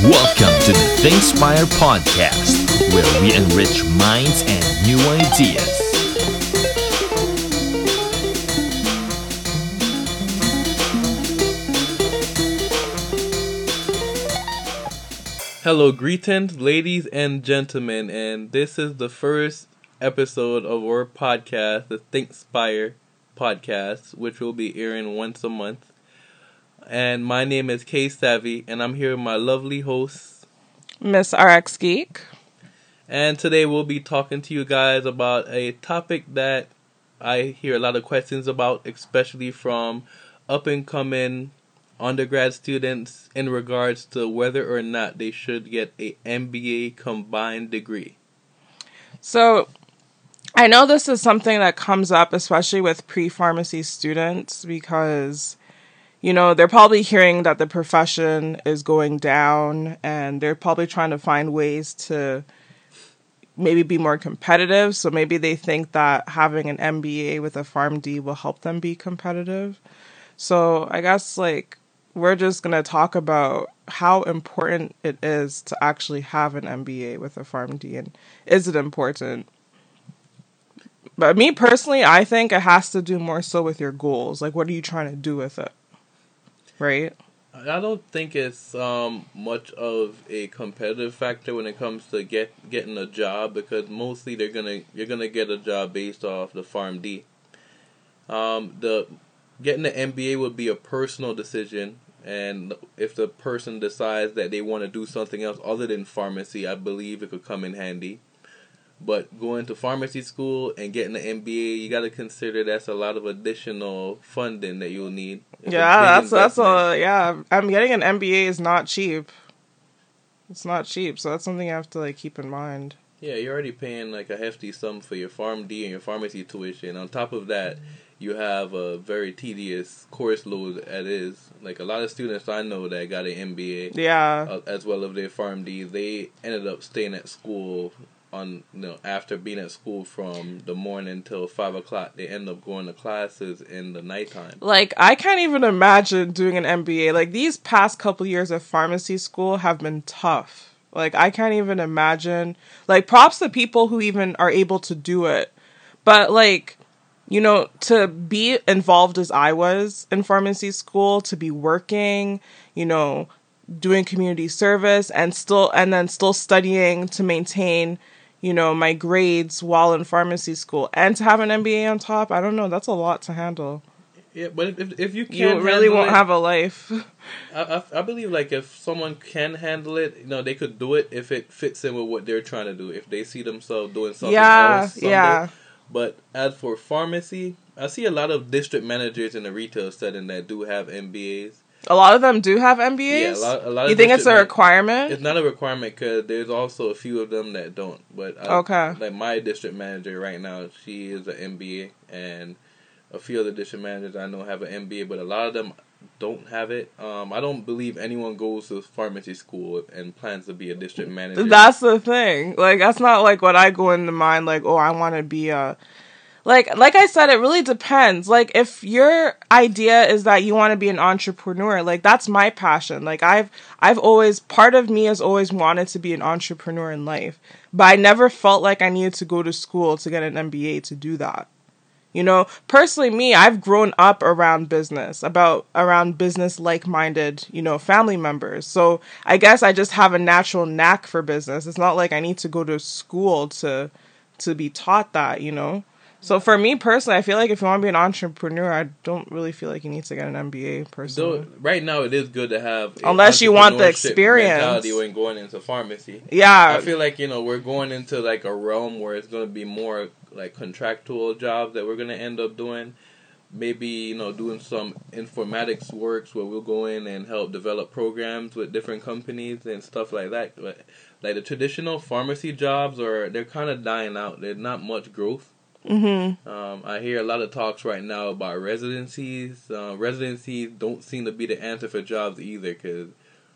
Welcome to the ThinkSpire podcast, where we enrich minds and new ideas. Hello, greetings, ladies and gentlemen, and this is the first episode of our podcast, the ThinkSpire podcast, which will be airing once a month. And my name is Kay Savvy, and I'm here with my lovely host, Miss RX Geek. And today we'll be talking to you guys about a topic that I hear a lot of questions about, especially from up and coming undergrad students in regards to whether or not they should get a MBA combined degree. So, I know this is something that comes up, especially with pre pharmacy students, because, you know, they're probably hearing that the profession is going down and they're probably trying to find ways to maybe be more competitive. So maybe they think that having an MBA with a PharmD will help them be competitive. So I guess like we're just going to talk about how important it is to actually have an MBA with a PharmD and is it important? But me personally, I think it has to do more so with your goals. Like, what are you trying to do with it? Right? I don't think it's um, much of a competitive factor when it comes to get getting a job because mostly they're gonna you're gonna get a job based off the PharmD. Um, the getting the MBA would be a personal decision, and if the person decides that they want to do something else other than pharmacy, I believe it could come in handy. But going to pharmacy school and getting an MBA, you got to consider that's a lot of additional funding that you'll need. Yeah, that's that's a yeah. I'm getting an MBA is not cheap. It's not cheap, so that's something you have to like keep in mind. Yeah, you're already paying like a hefty sum for your PharmD and your pharmacy tuition. On top of that, you have a very tedious course load as is. Like a lot of students I know that got an MBA, yeah, uh, as well as their PharmD, they ended up staying at school on you know after being at school from the morning till five o'clock they end up going to classes in the nighttime. Like i can't even imagine doing an mba like these past couple years of pharmacy school have been tough. Like i can't even imagine. Like props to people who even are able to do it. But like you know to be involved as i was in pharmacy school to be working you know doing community service and still and then still studying to maintain you know, my grades while in pharmacy school and to have an MBA on top, I don't know, that's a lot to handle. Yeah, but if if you can you really won't it, have a life. I, I, I believe like if someone can handle it, you know, they could do it if it fits in with what they're trying to do. If they see themselves doing something yeah, else. Someday. Yeah. But as for pharmacy, I see a lot of district managers in the retail setting that do have MBAs. A lot of them do have MBAs. Yeah, a lot. A lot you think it's a requirement? It's not a requirement because there's also a few of them that don't. But I, okay, like my district manager right now, she is an MBA, and a few other district managers I know have an MBA, but a lot of them don't have it. Um, I don't believe anyone goes to pharmacy school and plans to be a district manager. That's the thing. Like that's not like what I go into mind. Like, oh, I want to be a like like I said, it really depends. Like if your idea is that you want to be an entrepreneur, like that's my passion. Like I've I've always part of me has always wanted to be an entrepreneur in life. But I never felt like I needed to go to school to get an MBA to do that. You know, personally me, I've grown up around business, about around business like-minded, you know, family members. So, I guess I just have a natural knack for business. It's not like I need to go to school to to be taught that, you know. So for me personally, I feel like if you want to be an entrepreneur, I don't really feel like you need to get an MBA. Personally, so right now it is good to have unless you want the experience when going into pharmacy. Yeah, I feel like you know we're going into like a realm where it's going to be more like contractual jobs that we're going to end up doing. Maybe you know doing some informatics works where we'll go in and help develop programs with different companies and stuff like that. But like the traditional pharmacy jobs are they're kind of dying out. There's not much growth Mm-hmm. Um, I hear a lot of talks right now about residencies. Uh, residencies don't seem to be the answer for jobs either. Cause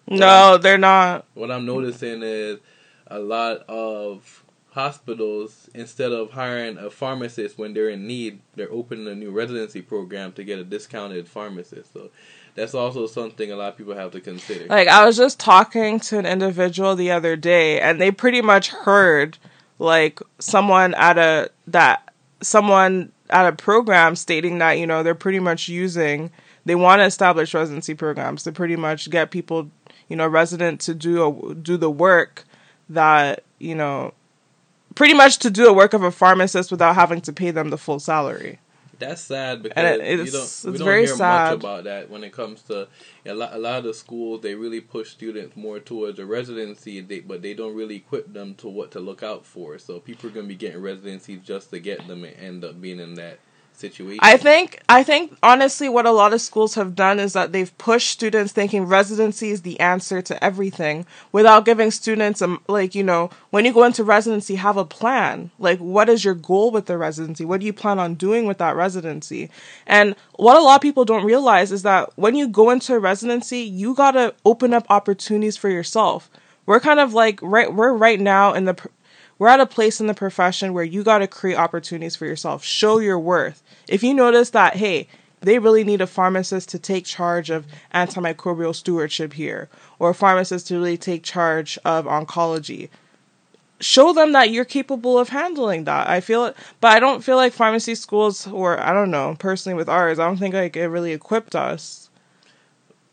no, they're not. What I'm noticing is a lot of hospitals, instead of hiring a pharmacist when they're in need, they're opening a new residency program to get a discounted pharmacist. So that's also something a lot of people have to consider. Like I was just talking to an individual the other day and they pretty much heard like someone at a that someone at a program stating that, you know, they're pretty much using they want to establish residency programs to pretty much get people, you know, resident to do a, do the work that, you know, pretty much to do the work of a pharmacist without having to pay them the full salary. That's sad because it- you don't, it's we don't hear sad. much about that when it comes to a lot, a lot of the schools. They really push students more towards a residency, they, but they don't really equip them to what to look out for. So people are going to be getting residencies just to get them and end up being in that situation. I think I think honestly what a lot of schools have done is that they've pushed students thinking residency is the answer to everything without giving students a like you know when you go into residency have a plan. Like what is your goal with the residency? What do you plan on doing with that residency? And what a lot of people don't realize is that when you go into a residency you got to open up opportunities for yourself. We're kind of like right we're right now in the we're at a place in the profession where you got to create opportunities for yourself. Show your worth. If you notice that hey they really need a pharmacist to take charge of antimicrobial stewardship here or a pharmacist to really take charge of oncology show them that you're capable of handling that. I feel it, but i don't feel like pharmacy schools or i don't know personally with ours i don't think like it really equipped us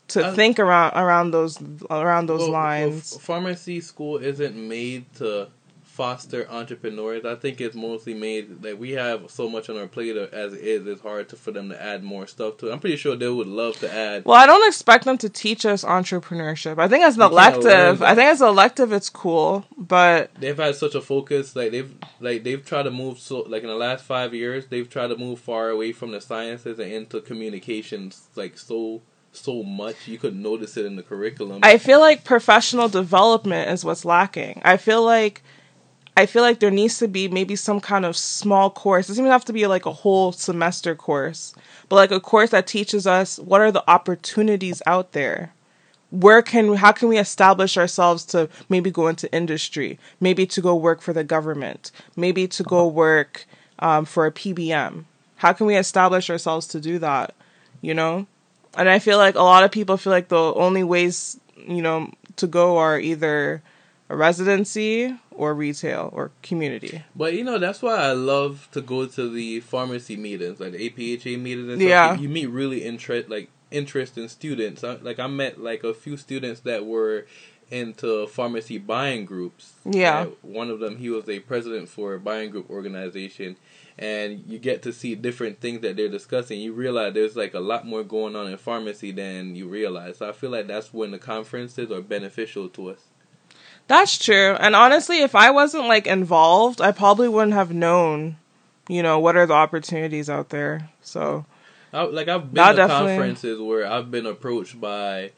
to Uh, think around around those around those Well, well, lines. f- pharmacy school isn't made to foster entrepreneurs. I think it's mostly made that we have so much on our plate as it is. It's hard to, for them to add more stuff to it. I'm pretty sure they would love to add. Well, I don't expect them to teach us entrepreneurship. I think as an We can't learn elective. I think as an elective, it's cool, but they've had such a focus like they've like they've tried to move so like in the last five years they've tried to move far away from the sciences and into communications like so so much you could notice it in the curriculum I feel like professional development is what's lacking. I feel like I feel like there needs to be maybe some kind of small course. It doesn't even have to be like a whole semester course, but like a course that teaches us what are the opportunities out there. Where can how can we establish ourselves to maybe go into industry, maybe to go work for the government, maybe to go work um, for a PBM? How can we establish ourselves to do that? You know, and I feel like a lot of people feel like the only ways you know to go are either residency or retail or community. but you know that's why i love to go to the pharmacy meetings like the apha meetings and Yeah. you meet really interest like interesting students. I, like i met like a few students that were into pharmacy buying groups. Yeah. Uh, one of them he was a president for a buying group organization. And you get to see different things that they're discussing. You realize there's like a lot more going on in pharmacy than you realize. So i feel like that's when the conferences are beneficial to us That's true. And honestly, if I wasn't like involved, I probably wouldn't have known, you know, what are the opportunities out there. So, I, like I've been to definitely- conferences where I've been approached by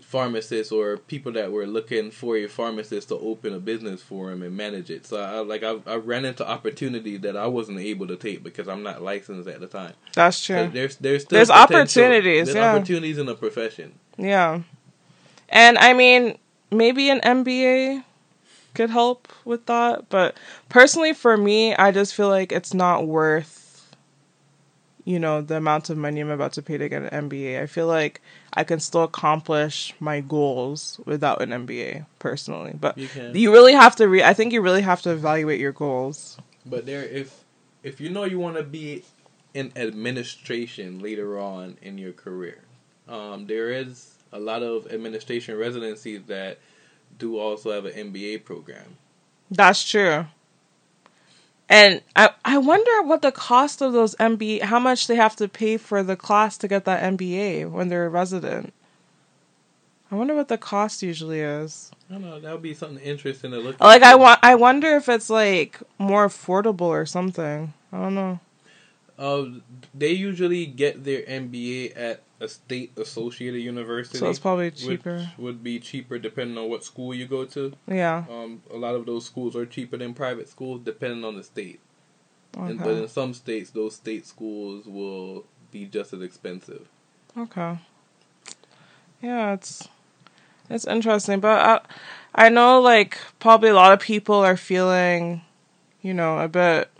pharmacists or people that were looking for a pharmacist to open a business for them and manage it. So I like I, I ran into opportunities that I wasn't able to take because I'm not licensed at the time. that's true. there's there's still There's potential- opportunities, There's yeah. opportunities in the profession. Yeah. And I mean, maybe an MBA could help with that, but personally for me, I just feel like it's not worth you know, the amount of money I'm about to pay to get an MBA. I feel like I can still accomplish my goals without an MBA personally. But You you really have to re- I think you really have to evaluate your goals. But there, if if you know you want to be in administration later on in your career, um, there is a lot of administration residencies that do also have an MBA program. That's true. And I I wonder what the cost of those MBA how much they have to pay for the class to get that MBA when they're a resident. I wonder what the cost usually is. I don't know. That would be something interesting to look. Like I want I wonder if it's like more affordable or something. I don't know. Uh, they usually get their MBA at a state associated university. So it's probably cheaper. would be cheaper depending on what school you go to. Yeah. Um, a lot of those schools are cheaper than private schools depending on the state. And, but in some states, those state schools will be just as expensive. Okay. Yeah, it's it's interesting, but I I know like probably a lot of people are feeling, you know, a bit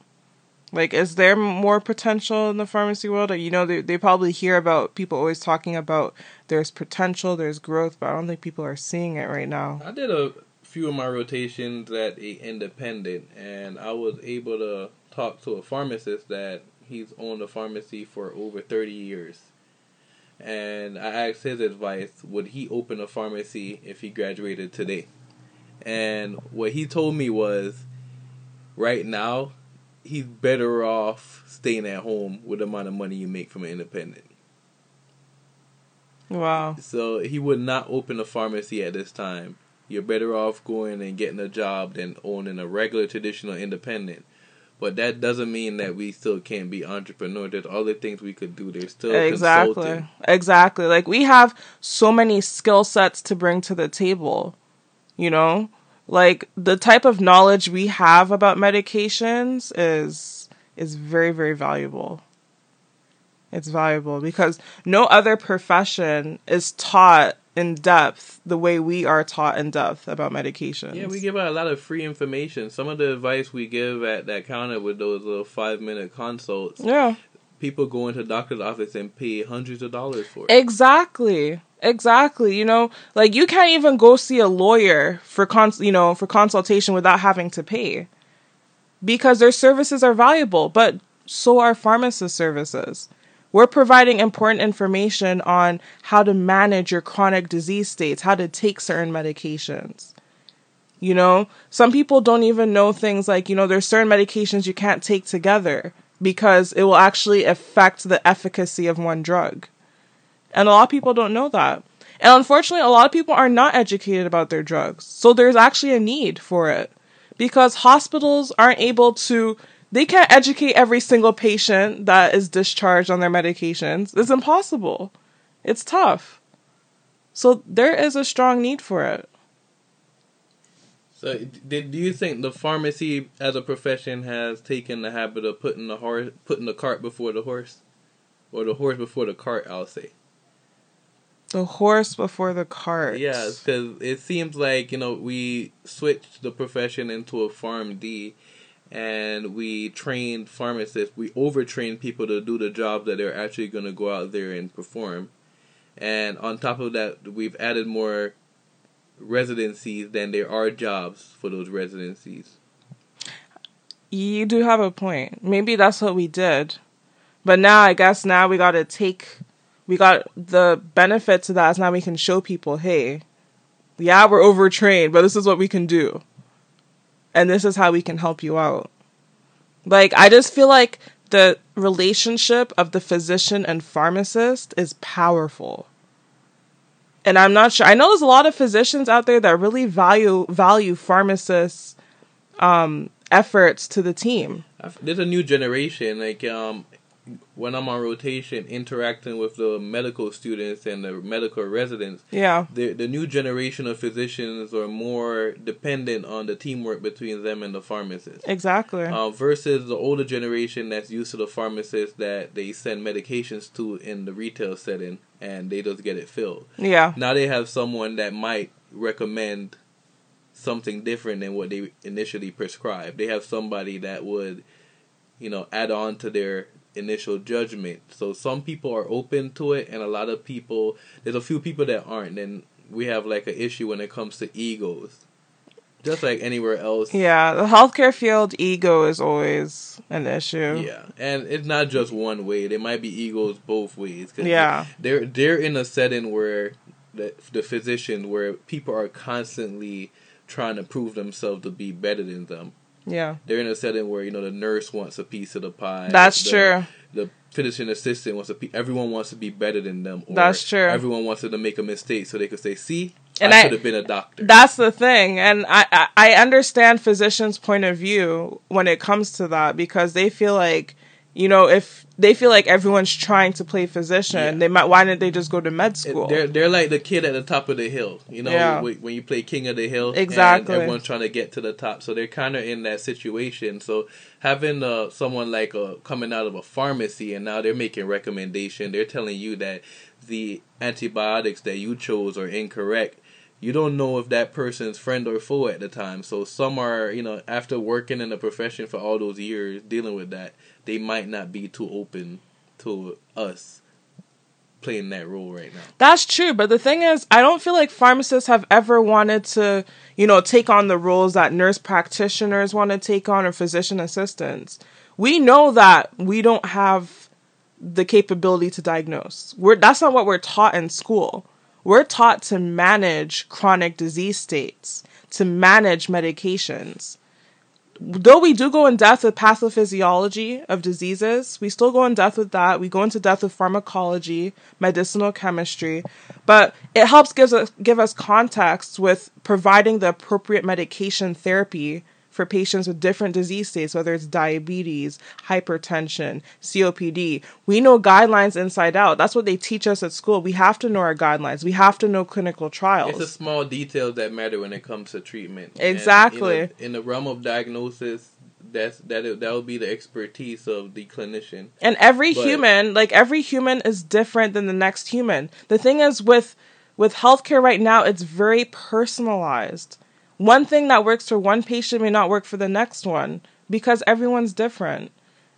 Like, is there more potential in the pharmacy world? Or, you know, they, they probably hear about people always talking about there's potential, there's growth, but I don't think people are seeing it right now. I did a few of my rotations at a independent, and I was able to talk to a pharmacist that he's owned a pharmacy for over 30 years. And I asked his advice would he open a pharmacy if he graduated today? And what he told me was right now, he's better off staying at home with the amount of money you make from an independent. Wow. So he would not open a pharmacy at this time. You're better off going and getting a job than owning a regular traditional independent. But that doesn't mean that we still can't be entrepreneurs. There's other things we could do. There's still exactly, consulting. exactly. Like we have so many skill sets to bring to the table. You know, like the type of knowledge we have about medications is is very very valuable. It's valuable because no other profession is taught in depth the way we are taught in depth about medications. Yeah, we give out a lot of free information. Some of the advice we give at that counter with those little five minute consults, Yeah. People go into doctor's office and pay hundreds of dollars for it. Exactly. Exactly. You know, like you can't even go see a lawyer for cons you know, for consultation without having to pay. Because their services are valuable, but so are pharmacist services. We're providing important information on how to manage your chronic disease states, how to take certain medications. You know, some people don't even know things like, you know, there's certain medications you can't take together because it will actually affect the efficacy of one drug. And a lot of people don't know that. And unfortunately, a lot of people are not educated about their drugs. So there's actually a need for it because hospitals aren't able to, they can't educate every single patient that is discharged on their medications. It's impossible. It's tough. So there is a strong need for it. So, did do you think the pharmacy as a profession has taken the habit of putting the horse, putting the cart before the horse, or the horse before the cart? I'll say. The horse before the cart. Yeah, because it seems like you know we switched the profession into a PharmD, and we trained pharmacists. We overtrained people to do the job that they're actually going to go out there and perform, and on top of that, we've added more residencies than there are jobs for those residencies. You do have a point. Maybe that's what we did. But now I guess now we got to take we got the benefit to that is now we can show people, hey, yeah, we're overtrained, but this is what we can do. And this is how we can help you out. Like I just feel like the relationship of the physician and pharmacist is powerful. And I'm not sure. I know there's a lot of physicians out there that really value value pharmacists um efforts to the team. There's a new generation like um when I'm on rotation interacting with the medical students and the medical residents, Yeah. the the new generation of physicians are more dependent on the teamwork between them and the pharmacist. Exactly. Uh, versus the older generation that's used to the pharmacist that they send medications to in the retail setting and they just get it filled. yeah. Now they have someone that might recommend something different than what they initially prescribed. They have somebody that would, you know, add on to their initial judgment. So some people are open to it, and a lot of people, there's a few people that aren't. And we have like an issue when it comes to egos, just like anywhere else. Yeah, the healthcare field ego is always an issue. Yeah, and it's not just one way. There might be egos both ways. 'cause Yeah. they're they're in a setting where the the physician, where people are constantly trying to prove themselves to be better than them. Yeah. They're in a setting where you know the nurse wants a piece of the pie. That's the, true. The physician assistant wants a piece. Everyone wants to be better than them. Or That's true. Everyone wants them to make a mistake so they could say, "See, And I I- should have been a doctor." That's the thing. And I, I understand physicians' point of view when it comes to that because they feel like, you know, if they feel like everyone's trying to play physician, Yeah. they might, why didn't they just go to med school? They're they're like the kid at the top of the hill, you know, Yeah. when, you play King of the Hill, Exactly. And everyone's trying to get to the top, so they're kind of in that situation. So having uh, someone like uh, coming out of a pharmacy and now they're making recommendation, they're telling you that the antibiotics that you chose are incorrect. You don't know if that person's friend or foe at the time. So some are, you know, after working in the profession for all those years dealing with that, they might not be too open to us playing that role right now. That's true, but the thing is, I don't feel like pharmacists have ever wanted to, you know, take on the roles that nurse practitioners want to take on or physician assistants. We know that we don't have the capability to diagnose. We're that's not what we're taught in school. We're taught to manage chronic disease states, to manage medications though we do go in depth with pathophysiology of diseases, we still go in depth with that. We go into depth with pharmacology, medicinal chemistry, but it helps gives us give us context with providing the appropriate medication therapy for patients with different disease states, whether it's diabetes, hypertension, COPD. We know guidelines inside out. That's what they teach us at school. We have to know our guidelines. We have to know clinical trials. It's the small details that matter when it comes to treatment. Exactly. And, in, the realm of diagnosis, that's that that will be the expertise of the clinician. And every but, human, like every human is different than the next human. The thing is with with healthcare right now, it's very personalized one thing that works for one patient may not work for the next one because everyone's different.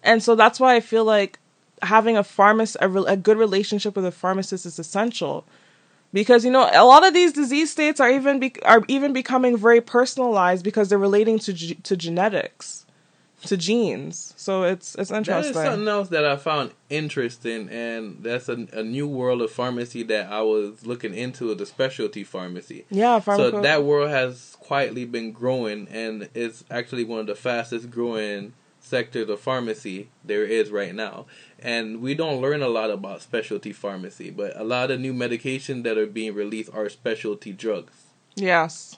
And so that's why I feel like having a pharmacist, a, re- a good relationship with a pharmacist is essential. Because you know a lot of these disease states are even be- are even becoming very personalized because they're relating to g- to genetics to genes. So it's it's interesting. That is something else that I found interesting, and that's a, a new world of pharmacy that I was looking into the specialty pharmacy. Yeah, pharmaco- so that world has quietly been growing, and it's actually one of the fastest growing sectors of pharmacy there is right now. And we don't learn a lot about specialty pharmacy, but a lot of new medications that are being released are specialty drugs. Yes.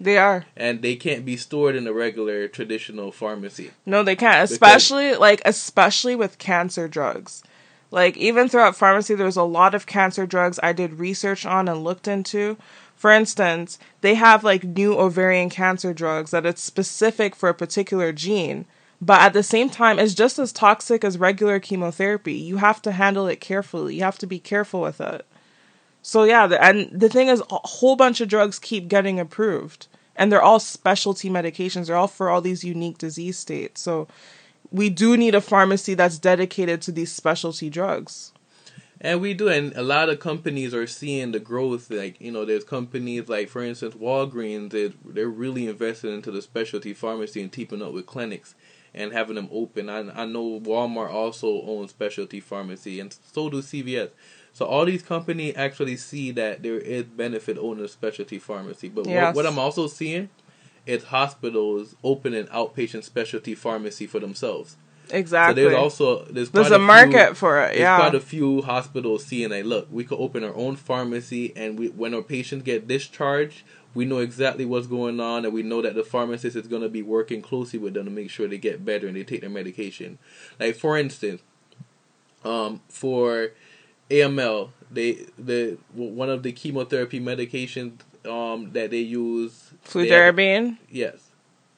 They are. And they can't be stored in a regular traditional pharmacy. No, they can't. Especially like especially with cancer drugs. Like even throughout pharmacy there's a lot of cancer drugs I did research on and looked into. For instance, they have like new ovarian cancer drugs that it's specific for a particular gene, but at the same time it's just as toxic as regular chemotherapy. You have to handle it carefully. You have to be careful with it. So yeah, the, and the thing is, a whole bunch of drugs keep getting approved, and they're all specialty medications. They're all for all these unique disease states. So we do need a pharmacy that's dedicated to these specialty drugs. And we do, and a lot of companies are seeing the growth. Like you know, there's companies like, for instance, Walgreens. They they're really invested into the specialty pharmacy and keeping up with clinics and having them open. I I know Walmart also owns specialty pharmacy, and so do CVS. So all these companies actually see that there is benefit owning a specialty pharmacy. But yes. what, what I'm also seeing is hospitals opening outpatient specialty pharmacy for themselves. Exactly. So there's also there's, there's a, a, market few, for it. Yeah. There's quite a few hospitals seeing that look, we could open our own pharmacy, and we when our patients get discharged, we know exactly what's going on, and we know that the pharmacist is going to be working closely with them to make sure they get better and they take their medication. Like for instance, um, for AML, they the one of the chemotherapy medications um that they use fludarabine. Yes.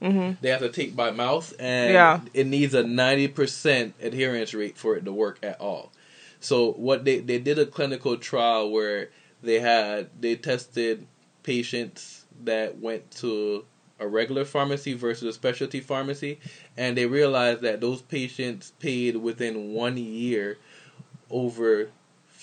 Mm-hmm. They have to take by mouth, and yeah. it needs a ninety percent adherence rate for it to work at all. So what they they did a clinical trial where they had they tested patients that went to a regular pharmacy versus a specialty pharmacy, and they realized that those patients paid within one year over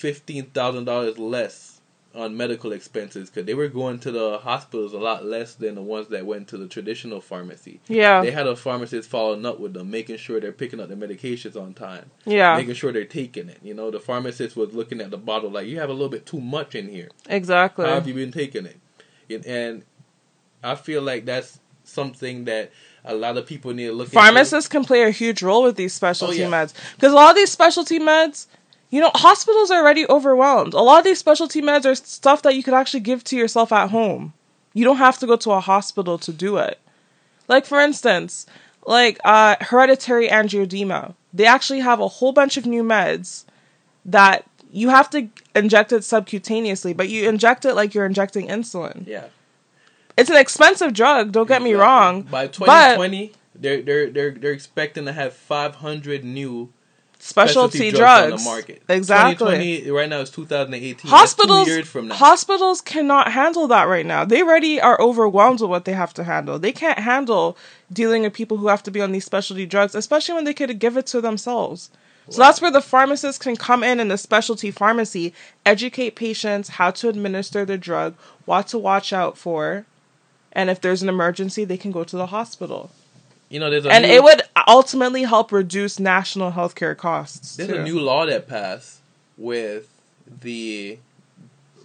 fifteen thousand dollars less on medical expenses because they were going to the hospitals a lot less than the ones that went to the traditional pharmacy. Yeah, they had a pharmacist following up with them, making sure they're picking up their medications on time. Yeah, making sure they're taking it. You know, the pharmacist was looking at the bottle like you have a little bit too much in here. Exactly. How have you been taking it? And, and I feel like that's something that a lot of people need to look. Pharmacists into. can play a huge role with these specialty oh, yeah. meds because a lot of these specialty meds you know, hospitals are already overwhelmed. A lot of these specialty meds are stuff that you could actually give to yourself at home. You don't have to go to a hospital to do it. Like for instance, like uh, hereditary angioedema. They actually have a whole bunch of new meds that you have to inject it subcutaneously, but you inject it like you're injecting insulin. Yeah. It's an expensive drug, don't get me wrong. By 2020, they're they're they're they're expecting to have 500 new specialty, drugs, drugs, on the market. Exactly. 2020 right now is 2018. Hospitals, two years from now. hospitals cannot handle that right now. They already are overwhelmed with what they have to handle. They can't handle dealing with people who have to be on these specialty drugs, especially when they could give it to themselves. So that's where the pharmacist can come in in the specialty pharmacy, educate patients how to administer the drug, what to watch out for, and if there's an emergency, they can go to the hospital. You know, there's And new, it would ultimately help reduce national healthcare costs. there's too. a new law that passed with the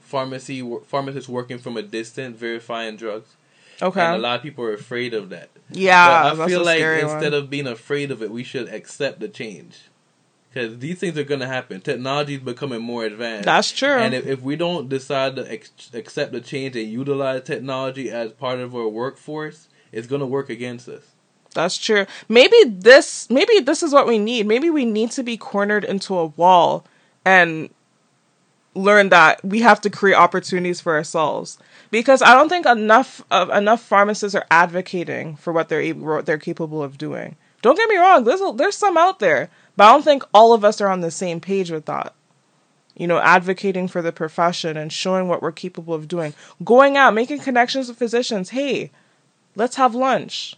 pharmacy pharmacists working from a distance verifying drugs. okay. And a lot of people are afraid of that. yeah, but I feel like instead one. of being afraid of it, we should accept the change. Because these things are going to happen. Technology is becoming more advanced. That's true. And if, if we don't decide to ex- accept the change and utilize technology as part of our workforce, it's going to work against us. That's true. Maybe this maybe this is what we need. Maybe we need to be cornered into a wall and learn that we have to create opportunities for ourselves. Because I don't think enough of enough pharmacists are advocating for what they're what they're capable of doing. Don't get me wrong, there's there's some out there, but I don't think all of us are on the same page with that. You know, advocating for the profession and showing what we're capable of doing. Going out, making connections with physicians. Hey, let's have lunch.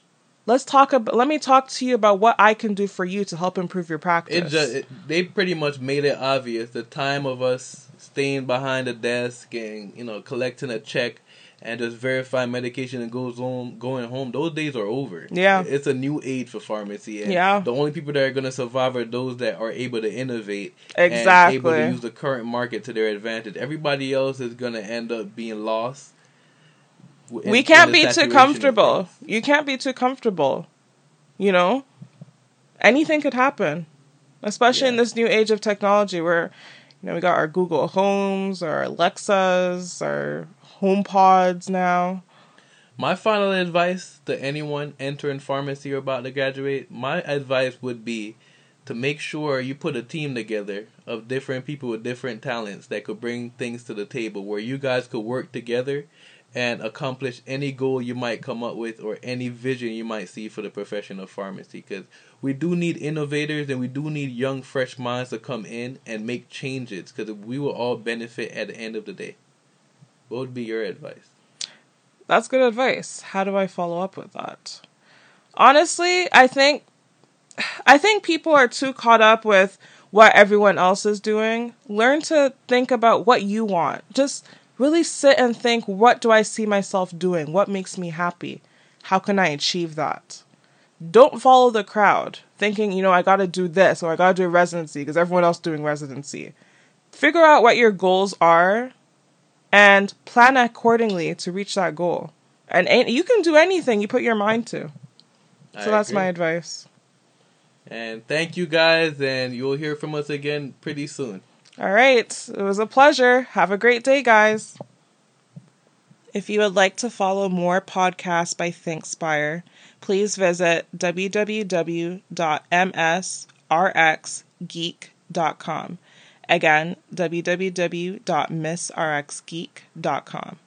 Let's talk about. Let me talk to you about what I can do for you to help improve your practice. It just it, they pretty much made it obvious the time of us staying behind the desk and you know collecting a check and just verifying medication and goes home going home. Those days are over. Yeah. it's a new age for pharmacy. And Yeah. the only people that are gonna survive are those that are able to innovate and able Exactly. to use the current market to their advantage. Everybody else is gonna end up being lost. We can't be too comfortable. You can't be too comfortable. You know, anything could happen, especially in this new age of technology where, you know, we got our Google Homes, our Alexas, our HomePods now. My final advice to anyone entering pharmacy or about to graduate, my advice would be to make sure you put a team together of different people with different talents that could bring things to the table where you guys could work together and accomplish any goal you might come up with or any vision you might see for the profession of pharmacy because we do need innovators and we do need young fresh minds to come in and make changes because we will all benefit at the end of the day what would be your advice That's good advice. How do I follow up with that? Honestly, I think I think people are too caught up with what everyone else is doing. Learn to think about what you want. Just really sit and think what do I see myself doing? What makes me happy? How can I achieve that? Don't follow the crowd thinking, you know, I got to do this or I got to do a residency because everyone else doing residency. Figure out what your goals are and plan accordingly to reach that goal. And ain't, you can do anything you put your mind to. I So that's agree. my advice. And thank you guys, and you'll hear from us again pretty soon. All right. It was a pleasure. Have a great day, guys. If you would like to follow more podcasts by ThinkSpire, please visit www.msrxgeek.com. Again, www.missrxgeek.com.